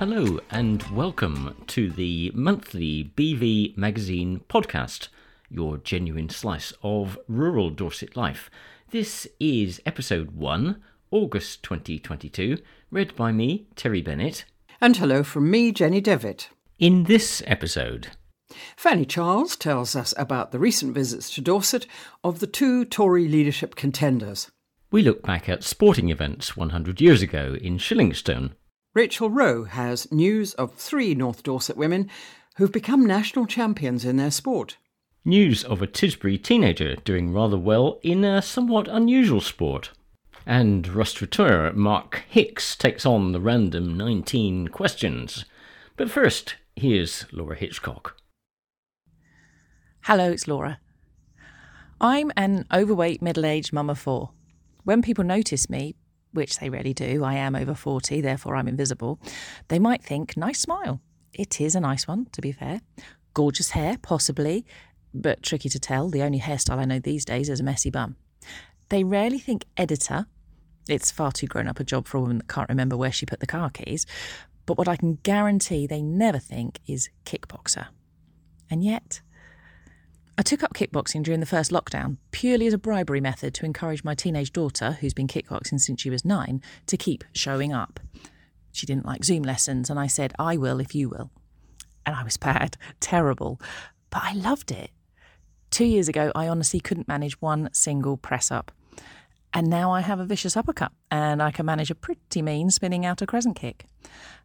Hello, and welcome to the monthly BV Magazine podcast, your genuine slice of rural Dorset life. This is episode 1, August 2022, read by me, Terry Bennett. And hello from me, Jenny Devitt. In this episode, Fanny Charles tells us about the recent visits to Dorset of the two Tory leadership contenders. we look back at sporting events 100 years ago in Shillingstone. Rachael Rowe has news of three North Dorset women who've become national champions in their sport. News of a Tisbury teenager doing rather well in a somewhat unusual sport. And restaurateur Mark Hix takes on the random 19 questions. But first, here's Laura Hitchcock. Hello, it's Laura. I'm an overweight middle aged mum of four. When people notice me, which they rarely do, I am over 40, therefore I'm invisible, they might think, nice smile. It is a nice one, to be fair. Gorgeous hair, possibly, but tricky to tell. The only hairstyle I know these days is a messy bum. They rarely think editor. It's far too grown up a job for a woman that can't remember where she put the car keys. But what I can guarantee they never think is kickboxer. And yet, I took up kickboxing during the first lockdown purely as a bribery method to encourage my teenage daughter, who's been kickboxing since she was nine, to keep showing up. She didn't like Zoom lessons, and I said, I will if you will. And I was bad, terrible, but I loved it. Two years ago, I honestly couldn't manage one single press up. And now I have a vicious uppercut, and I can manage a pretty mean spinning out a crescent kick.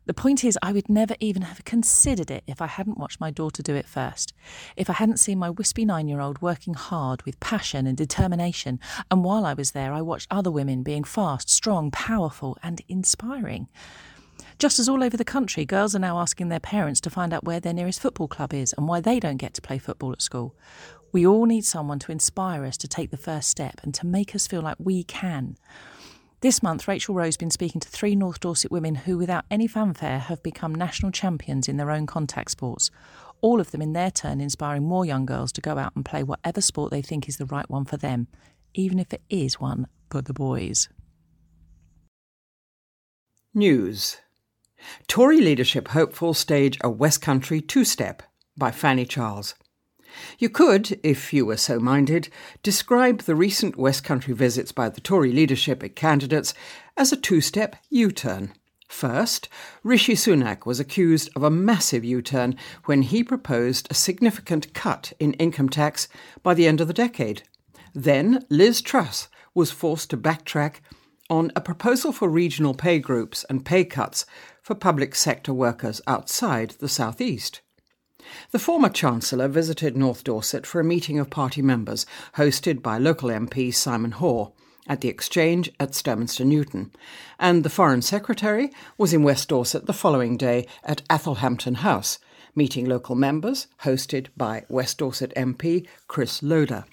The point is, I would never even have considered it if I hadn't watched my daughter do it first. If I hadn't seen my wispy nine year old working hard with passion and determination, and while I was there, I watched other women being fast, strong, powerful, and inspiring. Just as all over the country, girls are now asking their parents to find out where their nearest football club is and why they don't get to play football at school. We all need someone to inspire us to take the first step and to make us feel like we can. This month, Rachael Rowe's been speaking to three North Dorset women who, without any fanfare, have become national champions in their own contact sports. All of them, in their turn, inspiring more young girls to go out and play whatever sport they think is the right one for them, even if it is one for the boys. News Tory leadership hopeful stage a West Country two step by Fanny Charles. You could, if you were so minded, describe the recent West Country visits by the Tory leadership and candidates as a two step U turn. First, Rishi Sunak was accused of a massive U turn when he proposed a significant cut in income tax by the end of the decade. Then, Liz Truss was forced to backtrack on a proposal for regional pay groups and pay cuts for public sector workers outside the South East. The former Chancellor visited North Dorset for a meeting of party members hosted by local MP Simon Hoare at the Exchange at Sturminster Newton, and the Foreign Secretary was in West Dorset the following day at Athelhampton House, meeting local members hosted by West Dorset MP Chris Loder.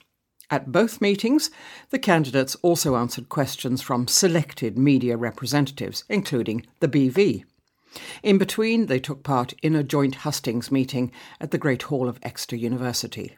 At both meetings, the candidates also answered questions from selected media representatives, including the BV. In between, they took part in a joint hustings meeting at the Great Hall of Exeter University.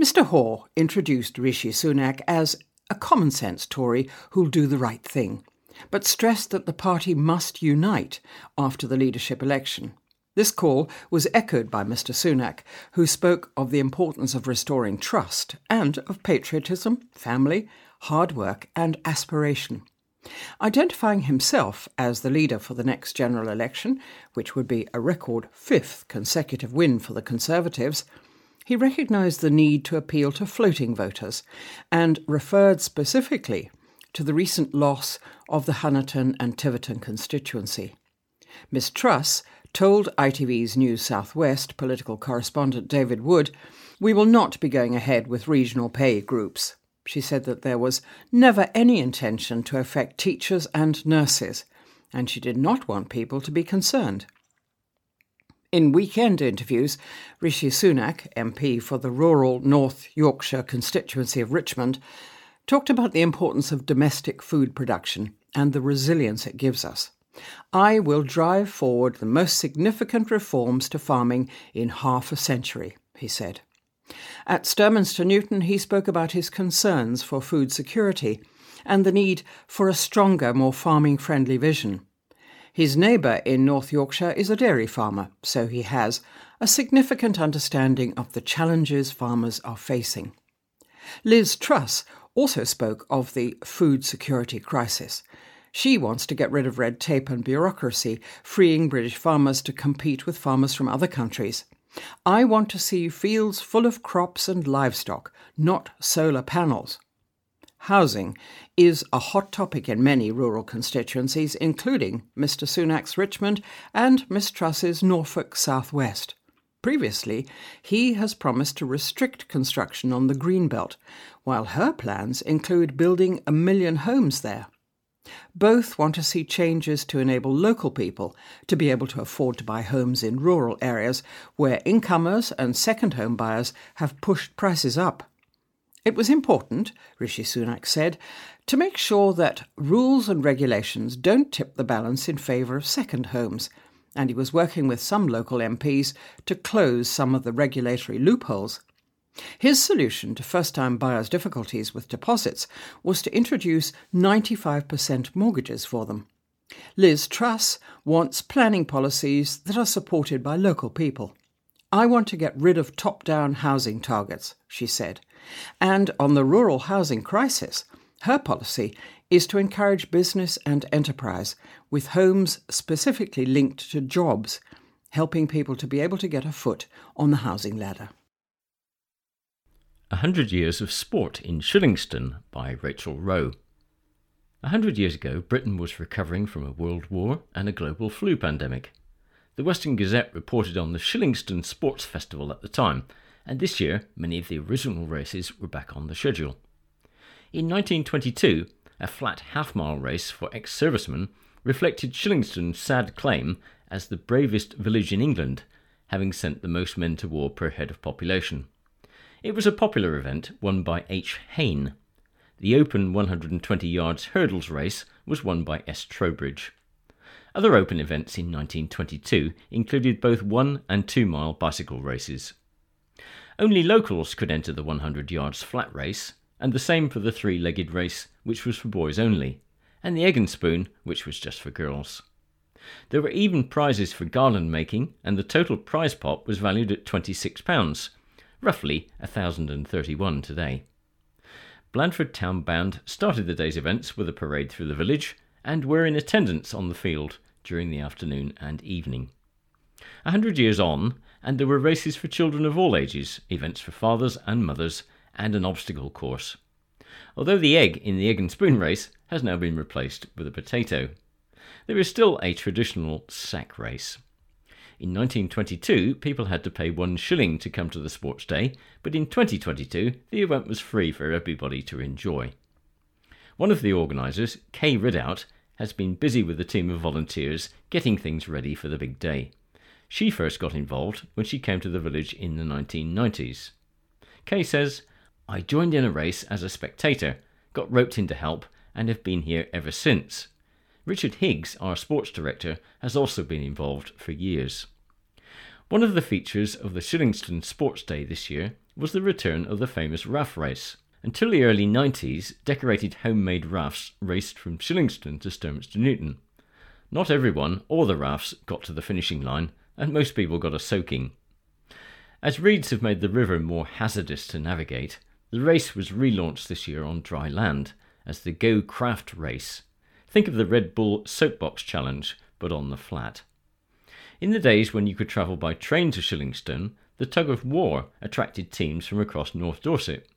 Mr. Hoare introduced Rishi Sunak as a common sense Tory who'll do the right thing, but stressed that the party must unite after the leadership election. This call was echoed by Mr. Sunak, who spoke of the importance of restoring trust and of patriotism, family, hard work, and aspiration. Identifying himself as the leader for the next general election, which would be a record fifth consecutive win for the Conservatives, he recognised the need to appeal to floating voters and referred specifically to the recent loss of the Honiton and Tiverton constituency. Miss Truss told ITV's News Southwest political correspondent David Wood, We will not be going ahead with regional pay groups. She said that there was never any intention to affect teachers and nurses, and she did not want people to be concerned. In weekend interviews, Rishi Sunak, MP for the rural North Yorkshire constituency of Richmond, talked about the importance of domestic food production and the resilience it gives us. I will drive forward the most significant reforms to farming in half a century, he said. At Sturminster Newton, he spoke about his concerns for food security and the need for a stronger, more farming friendly vision. His neighbour in North Yorkshire is a dairy farmer, so he has a significant understanding of the challenges farmers are facing. Liz Truss also spoke of the food security crisis. She wants to get rid of red tape and bureaucracy, freeing British farmers to compete with farmers from other countries. I want to see fields full of crops and livestock, not solar panels. Housing is a hot topic in many rural constituencies, including Mr Sunak's Richmond and Miss Truss's Norfolk Southwest. Previously, he has promised to restrict construction on the Greenbelt, while her plans include building a million homes there. Both want to see changes to enable local people to be able to afford to buy homes in rural areas where incomers and second home buyers have pushed prices up. It was important, Rishi Sunak said, to make sure that rules and regulations don't tip the balance in favour of second homes, and he was working with some local MPs to close some of the regulatory loopholes. His solution to first time buyers' difficulties with deposits was to introduce 95% mortgages for them. Liz Truss wants planning policies that are supported by local people. I want to get rid of top down housing targets, she said. And on the rural housing crisis, her policy is to encourage business and enterprise, with homes specifically linked to jobs, helping people to be able to get a foot on the housing ladder. A Hundred Years of Sport in Shillingstone by Rachael Rowe. A hundred years ago, Britain was recovering from a world war and a global flu pandemic. The Western Gazette reported on the Shillingstone Sports Festival at the time, and this year many of the original races were back on the schedule. In 1922, a flat half mile race for ex servicemen reflected Shillingstone's sad claim as the bravest village in England, having sent the most men to war per head of population. It was a popular event won by H. Hayne. The open 120 yards hurdles race was won by S. Trowbridge. Other open events in 1922 included both one and two mile bicycle races. Only locals could enter the 100 yards flat race, and the same for the three legged race, which was for boys only, and the egg and spoon, which was just for girls. There were even prizes for garland making, and the total prize pot was valued at £26, roughly 1,031 today. Blandford Town Band started the day's events with a parade through the village and were in attendance on the field during the afternoon and evening. A hundred years on, and there were races for children of all ages, events for fathers and mothers, and an obstacle course. Although the egg in the egg and spoon race has now been replaced with a potato. There is still a traditional sack race. In 1922, people had to pay one shilling to come to the sports day, but in 2022, the event was free for everybody to enjoy. One of the organisers, Kay Ridout, has been busy with a team of volunteers getting things ready for the big day. She first got involved when she came to the village in the 1990s. Kay says, I joined in a race as a spectator, got roped in to help, and have been here ever since. Richard Higgs, our sports director, has also been involved for years. One of the features of the Shillingstone Sports Day this year was the return of the famous raft race. Until the early 90s, decorated homemade rafts raced from Shillingstone to Sturminster Newton. Not everyone or the rafts got to the finishing line, and most people got a soaking. As reeds have made the river more hazardous to navigate, the race was relaunched this year on dry land as the Go Craft Race. Think of the Red Bull Soapbox Challenge, but on the flat. In the days when you could travel by train to Shillingstone, the tug of war attracted teams from across North Dorset.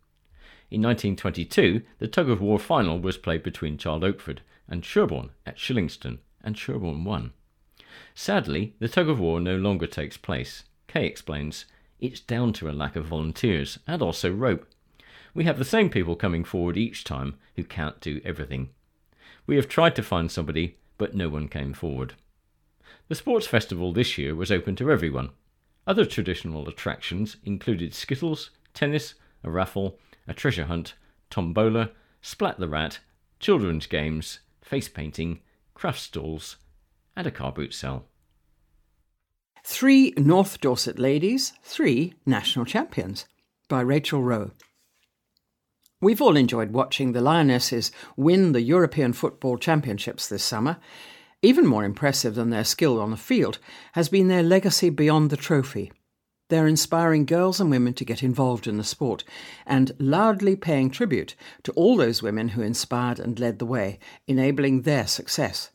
In 1922, the tug of war final was played between Child Okeford and Sherborne at Shillingstone, and Sherborne won. Sadly, the tug of war no longer takes place. Kay explains, it's down to a lack of volunteers and also rope. We have the same people coming forward each time who can't do everything. We have tried to find somebody, but no one came forward. The sports festival this year was open to everyone. Other traditional attractions included skittles, tennis, a raffle, a treasure hunt, tombola, splat the rat, children's games, face painting, craft stalls, and a car boot sale. Three North Dorset Ladies, Three National Champions by Rachael Rowe. We've all enjoyed watching the Lionesses win the European Football Championships this summer. Even more impressive than their skill on the field has been their legacy beyond the trophy. They're inspiring girls and women to get involved in the sport and loudly paying tribute to all those women who inspired and led the way, enabling their success.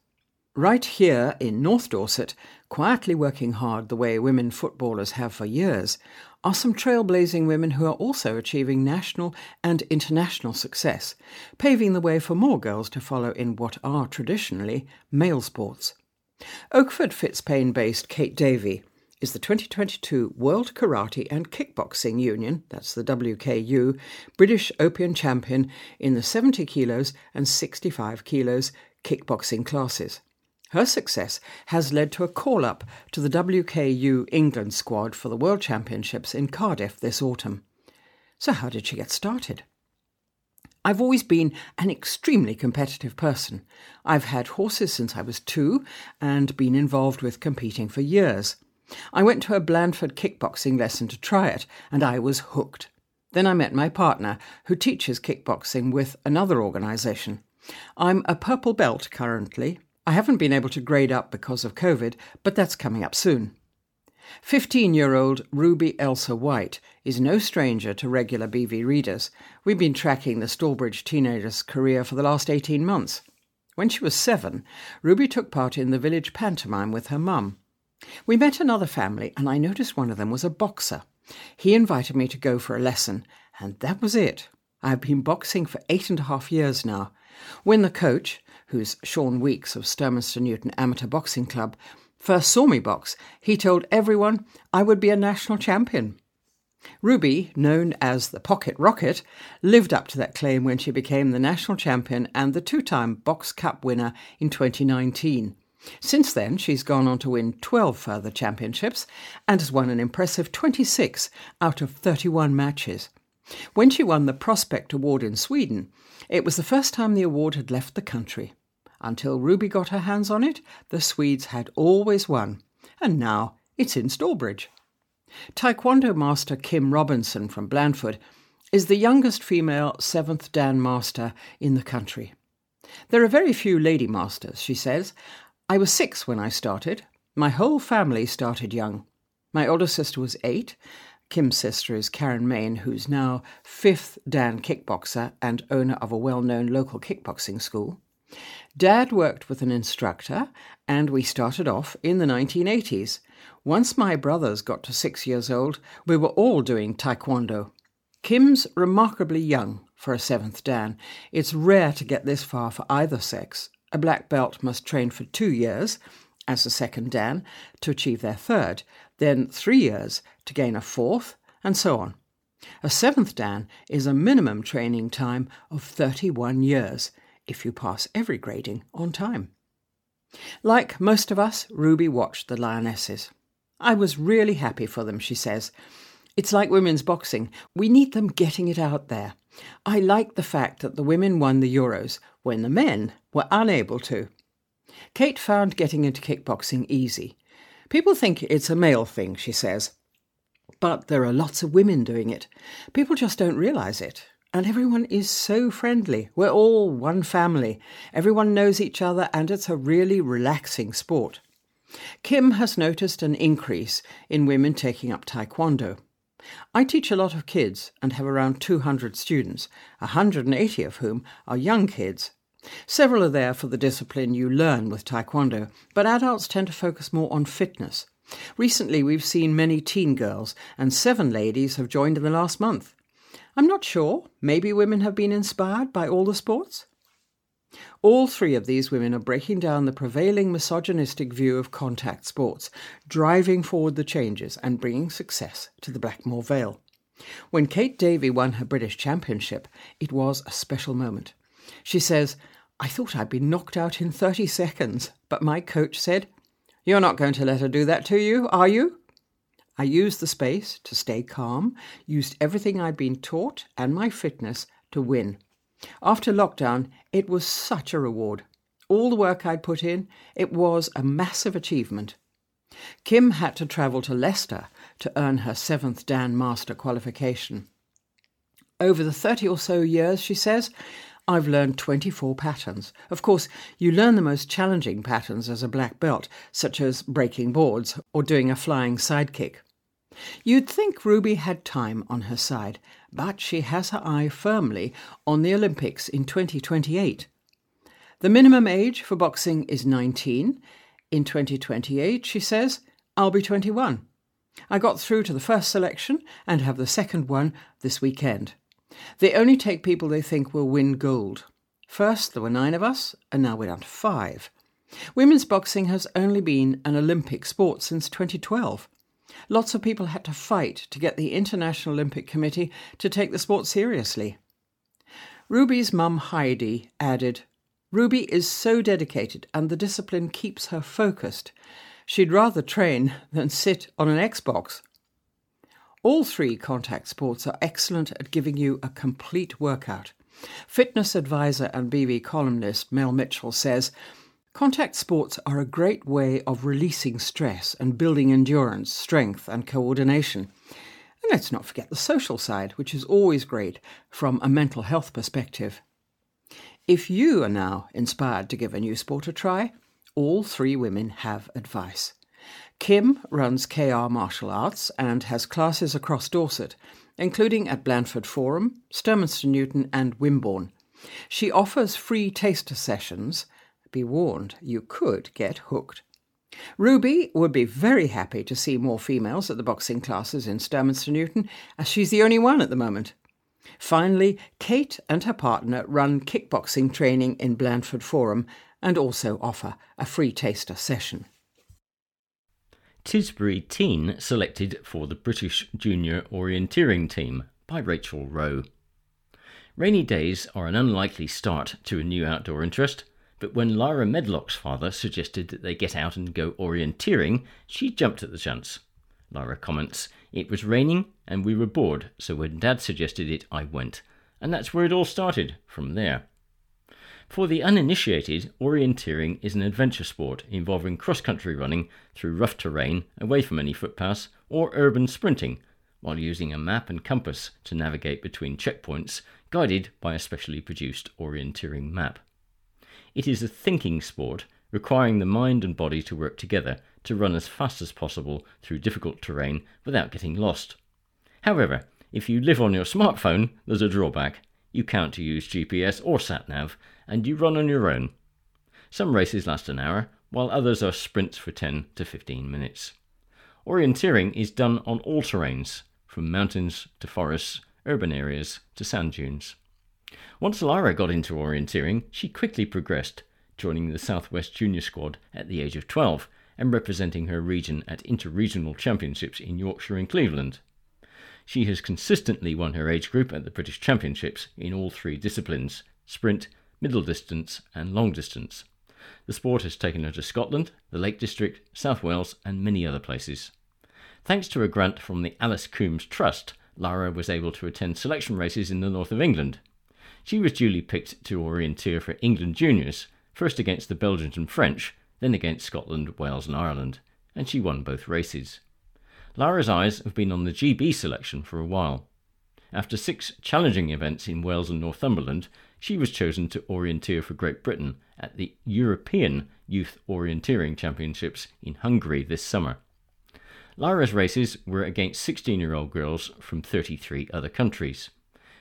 Right here in North Dorset, quietly working hard the way women footballers have for years, are some trailblazing women who are also achieving national and international success, paving the way for more girls to follow in what are traditionally male sports. Okeford Fitzpaine based Kate Davey is the 2022 World Karate and Kickboxing Union, that's the WKU, British Open champion in the 70 kilos and 65 kilos kickboxing classes. Her success has led to a call up to the WKU England squad for the World Championships in Cardiff this autumn. So, how did she get started? I've always been an extremely competitive person. I've had horses since I was two and been involved with competing for years. I went to a Blandford kickboxing lesson to try it, and I was hooked. Then I met my partner, who teaches kickboxing with another organisation. I'm a purple belt currently, I haven't been able to grade up because of COVID, but that's coming up soon. 15 year old Ruby Elsa White is no stranger to regular BV readers. We've been tracking the Stalbridge teenager's career for the last 18 months. When she was seven, Ruby took part in the village pantomime with her mum. We met another family, and I noticed one of them was a boxer. He invited me to go for a lesson, and that was it. I've been boxing for eight and a half years now. When the coach, who's Sean Weeks of Sturminster Newton Amateur Boxing Club, first saw me box, he told everyone I would be a national champion. Ruby, known as the Pocket Rocket, lived up to that claim when she became the national champion and the two time Box Cup winner in 2019. Since then, she's gone on to win 12 further championships and has won an impressive 26 out of 31 matches. When she won the Prospect Award in Sweden, it was the first time the award had left the country. Until Ruby got her hands on it, the Swedes had always won, and now it's in Stalbridge. Taekwondo master Kim Robinson from Blandford is the youngest female seventh Dan master in the country. There are very few lady masters, she says. I was six when I started. My whole family started young. My older sister was eight. Kim's sister is Karen Main, who's now fifth Dan kickboxer and owner of a well known local kickboxing school. Dad worked with an instructor, and we started off in the 1980s. Once my brothers got to six years old, we were all doing taekwondo. Kim's remarkably young for a seventh Dan. It's rare to get this far for either sex. A black belt must train for two years, as a second Dan, to achieve their third, then three years to gain a fourth, and so on. A seventh Dan is a minimum training time of 31 years if you pass every grading on time. Like most of us, Ruby watched the Lionesses. I was really happy for them, she says. It's like women's boxing. We need them getting it out there. I like the fact that the women won the Euros when the men were unable to. Kate found getting into kickboxing easy. People think it's a male thing, she says. But there are lots of women doing it. People just don't realise it and everyone is so friendly. We're all one family. Everyone knows each other, and it's a really relaxing sport. Kim has noticed an increase in women taking up Taekwondo. I teach a lot of kids and have around 200 students, 180 of whom are young kids. Several are there for the discipline you learn with Taekwondo, but adults tend to focus more on fitness. Recently, we've seen many teen girls, and seven ladies have joined in the last month. I'm not sure. Maybe women have been inspired by all the sports? All three of these women are breaking down the prevailing misogynistic view of contact sports, driving forward the changes and bringing success to the Blackmore Vale. When Kate Davey won her British Championship, it was a special moment. She says, I thought I'd be knocked out in 30 seconds, but my coach said, You're not going to let her do that to you, are you? I used the space to stay calm, used everything I'd been taught and my fitness to win. After lockdown, it was such a reward. All the work I'd put in, it was a massive achievement. Kim had to travel to Leicester to earn her seventh Dan Master qualification. Over the 30 or so years, she says, I've learned 24 patterns. Of course, you learn the most challenging patterns as a black belt, such as breaking boards or doing a flying sidekick. You'd think Ruby had time on her side, but she has her eye firmly on the Olympics in 2028. The minimum age for boxing is 19. In 2028, she says, I'll be 21. I got through to the first selection and have the second one this weekend. They only take people they think will win gold. First, there were nine of us, and now we're down to five. Women's boxing has only been an Olympic sport since 2012. Lots of people had to fight to get the International Olympic Committee to take the sport seriously. Ruby's mum Heidi added, Ruby is so dedicated and the discipline keeps her focused. She'd rather train than sit on an Xbox. All three contact sports are excellent at giving you a complete workout. Fitness advisor and BV columnist Mel Mitchell says contact sports are a great way of releasing stress and building endurance, strength, and coordination. And let's not forget the social side, which is always great from a mental health perspective. If you are now inspired to give a new sport a try, all three women have advice. Kim runs KR Martial Arts and has classes across Dorset, including at Blandford Forum, Sturminster Newton, and Wimborne. She offers free taster sessions. Be warned, you could get hooked. Ruby would be very happy to see more females at the boxing classes in Sturminster Newton, as she's the only one at the moment. Finally, Kate and her partner run kickboxing training in Blandford Forum and also offer a free taster session. Tisbury Teen selected for the British Junior Orienteering Team by Rachael Rowe. Rainy days are an unlikely start to a new outdoor interest, but when Lyra Medlock's father suggested that they get out and go orienteering, she jumped at the chance. Lyra comments, It was raining and we were bored, so when Dad suggested it, I went. And that's where it all started, from there. For the uninitiated, orienteering is an adventure sport involving cross country running through rough terrain away from any footpaths or urban sprinting while using a map and compass to navigate between checkpoints guided by a specially produced orienteering map. It is a thinking sport requiring the mind and body to work together to run as fast as possible through difficult terrain without getting lost. However, if you live on your smartphone, there's a drawback. You can't use GPS or SatNav, and you run on your own. Some races last an hour, while others are sprints for 10 to 15 minutes. Orienteering is done on all terrains, from mountains to forests, urban areas to sand dunes. Once Lara got into orienteering, she quickly progressed, joining the Southwest Junior Squad at the age of 12 and representing her region at interregional championships in Yorkshire and Cleveland. She has consistently won her age group at the British Championships in all three disciplines sprint, middle distance, and long distance. The sport has taken her to Scotland, the Lake District, South Wales, and many other places. Thanks to a grant from the Alice Coombs Trust, Lara was able to attend selection races in the north of England. She was duly picked to orienteer for England juniors, first against the Belgians and French, then against Scotland, Wales, and Ireland, and she won both races. Lara's eyes have been on the GB selection for a while. After six challenging events in Wales and Northumberland, she was chosen to orienteer for Great Britain at the European Youth Orienteering Championships in Hungary this summer. Lara's races were against 16 year old girls from 33 other countries.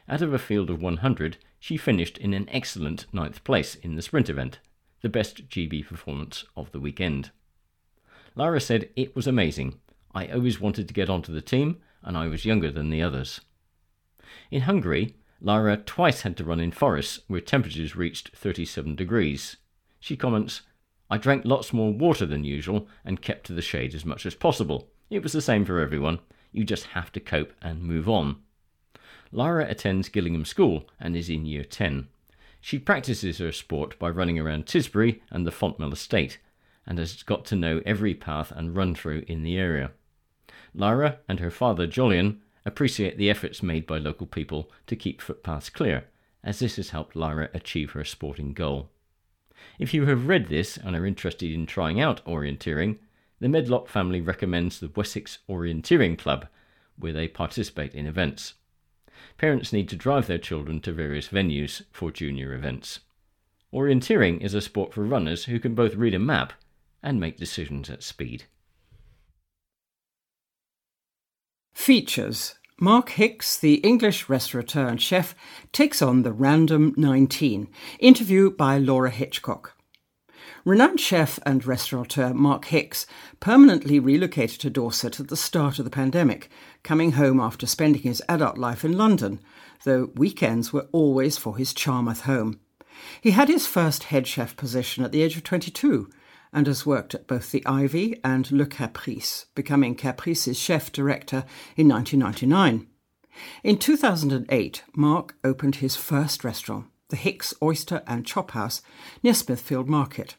Out of a field of 100, she finished in an excellent ninth place in the sprint event, the best GB performance of the weekend. Lara said it was amazing. I always wanted to get onto the team, and I was younger than the others. In Hungary, Lara twice had to run in forests where temperatures reached 37 degrees. She comments, I drank lots more water than usual and kept to the shade as much as possible. It was the same for everyone. You just have to cope and move on. Lara attends Gillingham School and is in year 10. She practices her sport by running around Tisbury and the Fonthill estate and has got to know every path and run through in the area. Lara and her father Jolyon appreciate the efforts made by local people to keep footpaths clear, as this has helped Lyra achieve her sporting goal. If you have read this and are interested in trying out orienteering, the Medlock family recommends the Wessex Orienteering Club, where they participate in events. parents need to drive their children to various venues for junior events. Orienteering is a sport for runners who can both read a map and make decisions at speed. Features Mark Hix, the English restaurateur and chef, takes on the Random 19. Interview by Laura Hitchcock. Renowned chef and restaurateur Mark Hix permanently relocated to Dorset at the start of the pandemic, coming home after spending his adult life in London, though weekends were always for his Charmouth home. He had his first head chef position at the age of 22 and has worked at both the Ivy and Le Caprice, becoming Caprice's chef director in 1999. In 2008, Mark opened his first restaurant, the Hix Oyster and Chop House, near Smithfield Market.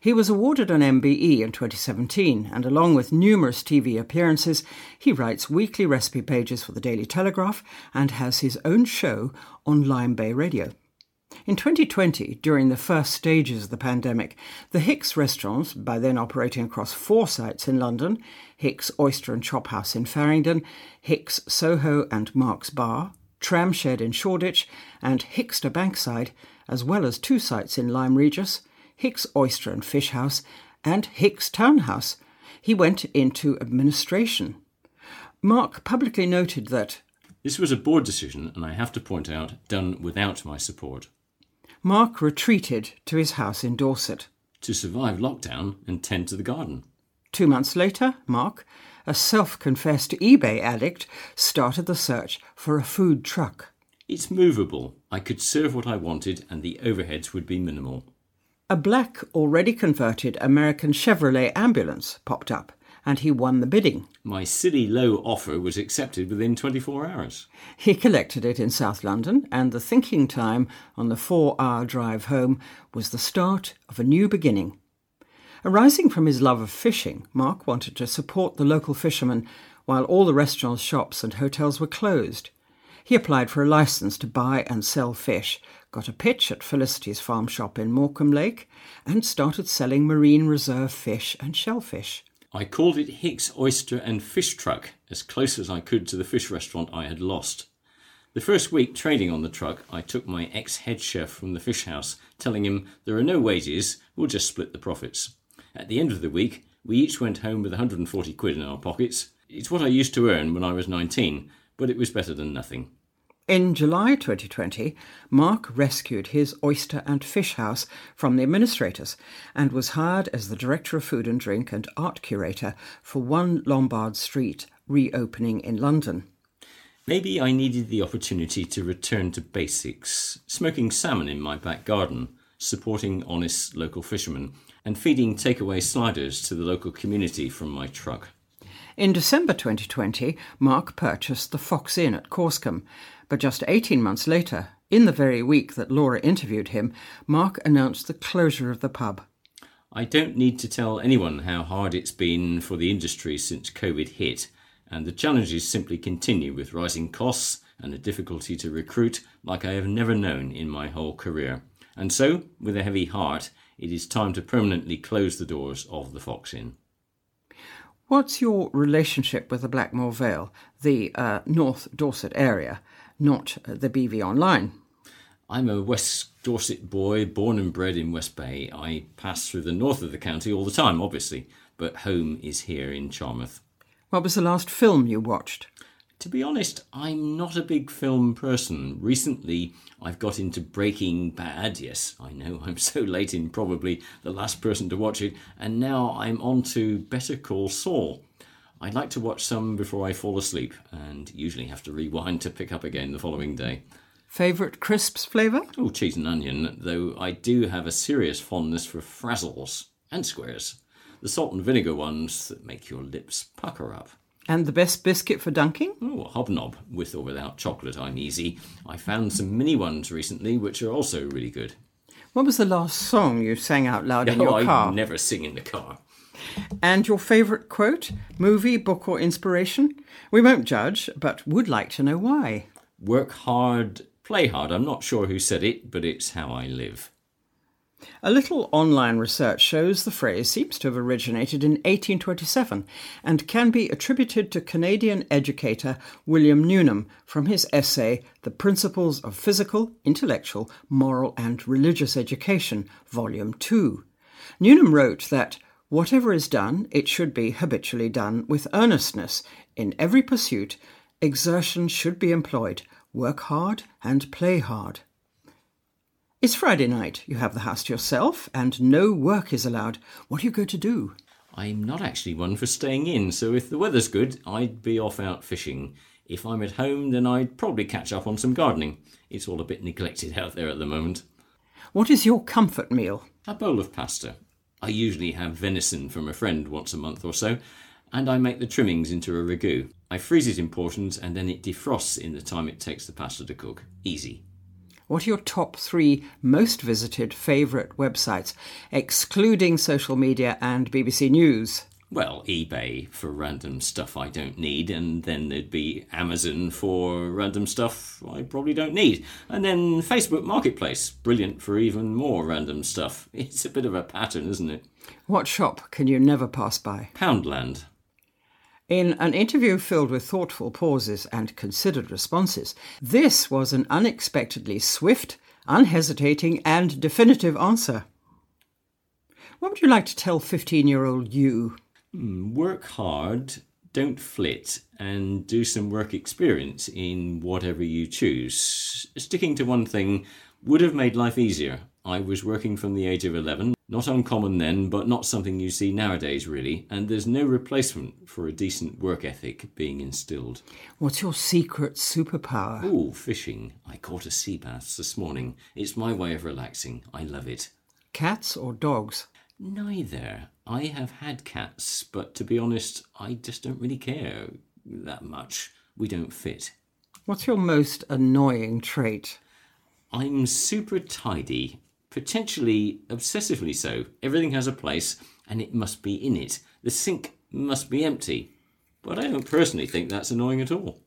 He was awarded an MBE in 2017, and along with numerous TV appearances, he writes weekly recipe pages for the Daily Telegraph and has his own show on Lyme Bay Radio. In 2020, during the first stages of the pandemic, the Hix restaurants, by then operating across four sites in London Hix Oyster and Chop House in Farringdon, Hix Soho and Mark's Bar, Tramshed in Shoreditch, and Hixter Bankside, as well as two sites in Lyme Regis, Hix Oyster and Fish House, and Hix Townhouse, he went into administration. Mark publicly noted that This was a board decision, and I have to point out, done without my support. Mark retreated to his house in Dorset. To survive lockdown and tend to the garden. Two months later, Mark, a self confessed eBay addict, started the search for a food truck. It's movable. I could serve what I wanted, and the overheads would be minimal. A black, already converted American Chevrolet ambulance popped up, and he won the bidding. My silly low offer was accepted within 24 hours. He collected it in South London, and the thinking time on the four hour drive home was the start of a new beginning. Arising from his love of fishing, Mark wanted to support the local fishermen while all the restaurants, shops, and hotels were closed. He applied for a license to buy and sell fish, got a pitch at Felicity's farm shop in Morcombelake, and started selling marine reserve fish and shellfish. I called it Hix Oyster and Fish Truck, as close as I could to the fish restaurant I had lost. The first week trading on the truck, I took my ex head chef from the fish house, telling him there are no wages, we'll just split the profits. At the end of the week, we each went home with 140 quid in our pockets. It's what I used to earn when I was 19, but it was better than nothing. In July 2020, Mark rescued his oyster and fish house from the administrators and was hired as the Director of Food and Drink and Art Curator for One Lombard Street, reopening in London. Maybe I needed the opportunity to return to basics, smoking salmon in my back garden, supporting honest local fishermen, and feeding takeaway sliders to the local community from my truck. In December 2020, Mark purchased the Fox Inn at Corscombe, just 18 months later, in the very week that Laura interviewed him, Mark announced the closure of the pub. I don't need to tell anyone how hard it's been for the industry since COVID hit, and the challenges simply continue with rising costs and the difficulty to recruit like I have never known in my whole career. And so, with a heavy heart, it is time to permanently close the doors of the Fox Inn. What's your relationship with the Blackmore Vale, the uh, North Dorset area, not the BV Online? I'm a West Dorset boy, born and bred in West Bay. I pass through the north of the county all the time, obviously, but home is here in Charmouth. What was the last film you watched? To be honest, I'm not a big film person. Recently, I've got into Breaking Bad. Yes, I know I'm so late in probably the last person to watch it, and now I'm on to Better Call Saul. I like to watch some before I fall asleep, and usually have to rewind to pick up again the following day. Favourite crisps flavour? Oh, cheese and onion, though I do have a serious fondness for frazzles and squares. The salt and vinegar ones that make your lips pucker up. And the best biscuit for dunking? Oh, hobnob, with or without chocolate, I'm easy. I found some mini ones recently, which are also really good. What was the last song you sang out loud oh, in oh, your I car? I never sing in the car. And your favourite quote, movie, book, or inspiration? We won't judge, but would like to know why. Work hard, play hard. I'm not sure who said it, but it's how I live. A little online research shows the phrase seems to have originated in 1827 and can be attributed to Canadian educator William Newnham from his essay The Principles of Physical, Intellectual, Moral and Religious Education, Volume 2. Newnham wrote that whatever is done, it should be habitually done with earnestness. In every pursuit, exertion should be employed. Work hard and play hard. It's Friday night. You have the house to yourself, and no work is allowed. What are you going to do? I'm not actually one for staying in, so if the weather's good, I'd be off out fishing. If I'm at home, then I'd probably catch up on some gardening. It's all a bit neglected out there at the moment. What is your comfort meal? A bowl of pasta. I usually have venison from a friend once a month or so, and I make the trimmings into a ragu. I freeze it in portions and then it defrosts in the time it takes the pasta to cook. Easy. What are your top three most visited favourite websites, excluding social media and BBC News? Well, eBay for random stuff I don't need, and then there'd be Amazon for random stuff I probably don't need, and then Facebook Marketplace, brilliant for even more random stuff. It's a bit of a pattern, isn't it? What shop can you never pass by? Poundland. In an interview filled with thoughtful pauses and considered responses, this was an unexpectedly swift, unhesitating, and definitive answer. What would you like to tell 15 year old you? Mm, work hard, don't flit, and do some work experience in whatever you choose. Sticking to one thing would have made life easier. I was working from the age of 11 not uncommon then, but not something you see nowadays, really, and there's no replacement for a decent work ethic being instilled. What's your secret superpower? Oh, fishing. I caught a sea bass this morning. It's my way of relaxing. I love it. Cats or dogs? Neither. I have had cats, but to be honest, I just don't really care that much. We don't fit. What's your most annoying trait? I'm super tidy potentially obsessively so. Everything has a place and it must be in it. The sink must be empty. But I don't personally think that's annoying at all.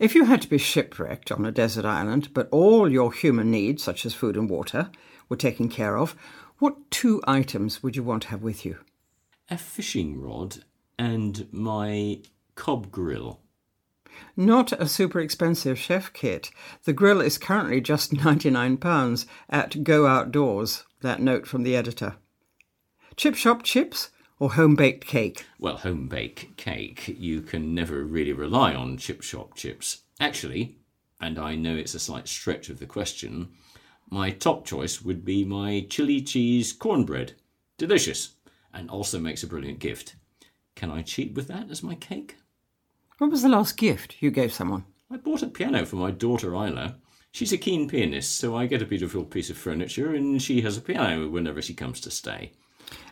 If you had to be shipwrecked on a desert island, but all your human needs, such as food and water, were taken care of, what two items would you want to have with you? A fishing rod and my Cobb grill. Not a super expensive chef kit. The grill is currently just £99 at Go Outdoors. That note from the editor. Chip shop chips or home baked cake? Well, home baked cake, you can never really rely on chip shop chips. Actually, and I know it's a slight stretch of the question, my top choice would be my chili cheese cornbread. Delicious, and also makes a brilliant gift. Can I cheat with that as my cake? What was the last gift you gave someone? I bought a piano for my daughter Isla. She's a keen pianist, so I get a beautiful piece of furniture and she has a piano whenever she comes to stay.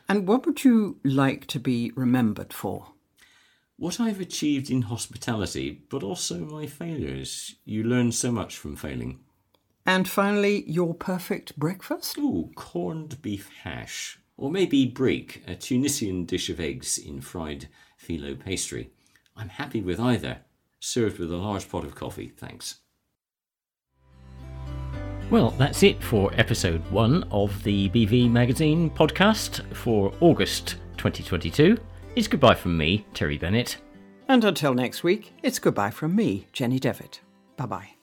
And what would you like to be remembered for? What I've achieved in hospitality, but also my failures. You learn so much from failing. And finally, your perfect breakfast? Ooh, corned beef hash. Or maybe brik, a Tunisian dish of eggs in fried phyllo pastry. I'm happy with either, served with a large pot of coffee, thanks. Well, that's it for episode one of the BV Magazine podcast for August 2022. It's goodbye from me, Terry Bennett. And until next week, it's goodbye from me, Jenny Devitt. Bye bye.